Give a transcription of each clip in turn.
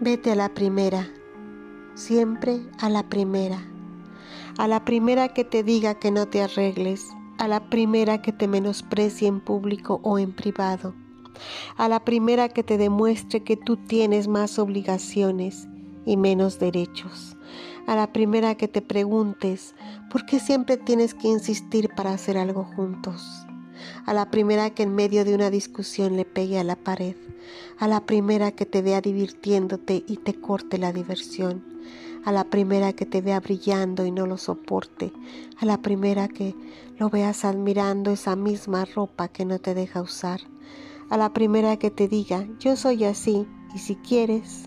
Vete a la primera, siempre a la primera, a la primera que te diga que no te arregles, a la primera que te menosprecie en público o en privado, a la primera que te demuestre que tú tienes más obligaciones y menos derechos, a la primera que te preguntes por qué siempre tienes que insistir para hacer algo juntos, a la primera que en medio de una discusión le pegue a la pared, a la primera que te vea divirtiéndote y te corte la diversión, a la primera que te vea brillando y no lo soporte, a la primera que lo veas admirando esa misma ropa que no te deja usar, a la primera que te diga, yo soy así y si quieres,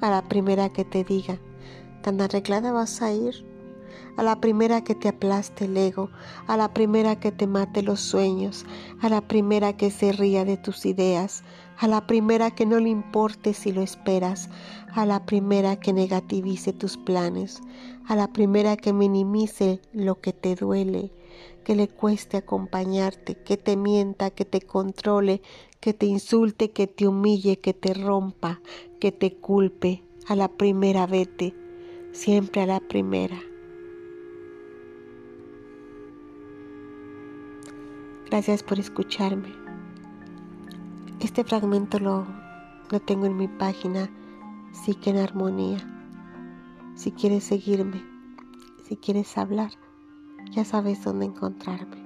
a la primera que te diga, ¿tan arreglada vas a ir? A la primera que te aplaste el ego, a la primera que te mate los sueños, a la primera que se ría de tus ideas, a la primera que no le importe si lo esperas, a la primera que negativice tus planes, a la primera que minimice lo que te duele, que le cueste acompañarte, que te mienta, que te controle, que te insulte, que te humille, que te rompa, que te culpe, a la primera vete, siempre a la primera. Gracias por escucharme. Este fragmento lo, lo tengo en mi página Psique en Armonía. Si quieres seguirme, si quieres hablar, ya sabes dónde encontrarme.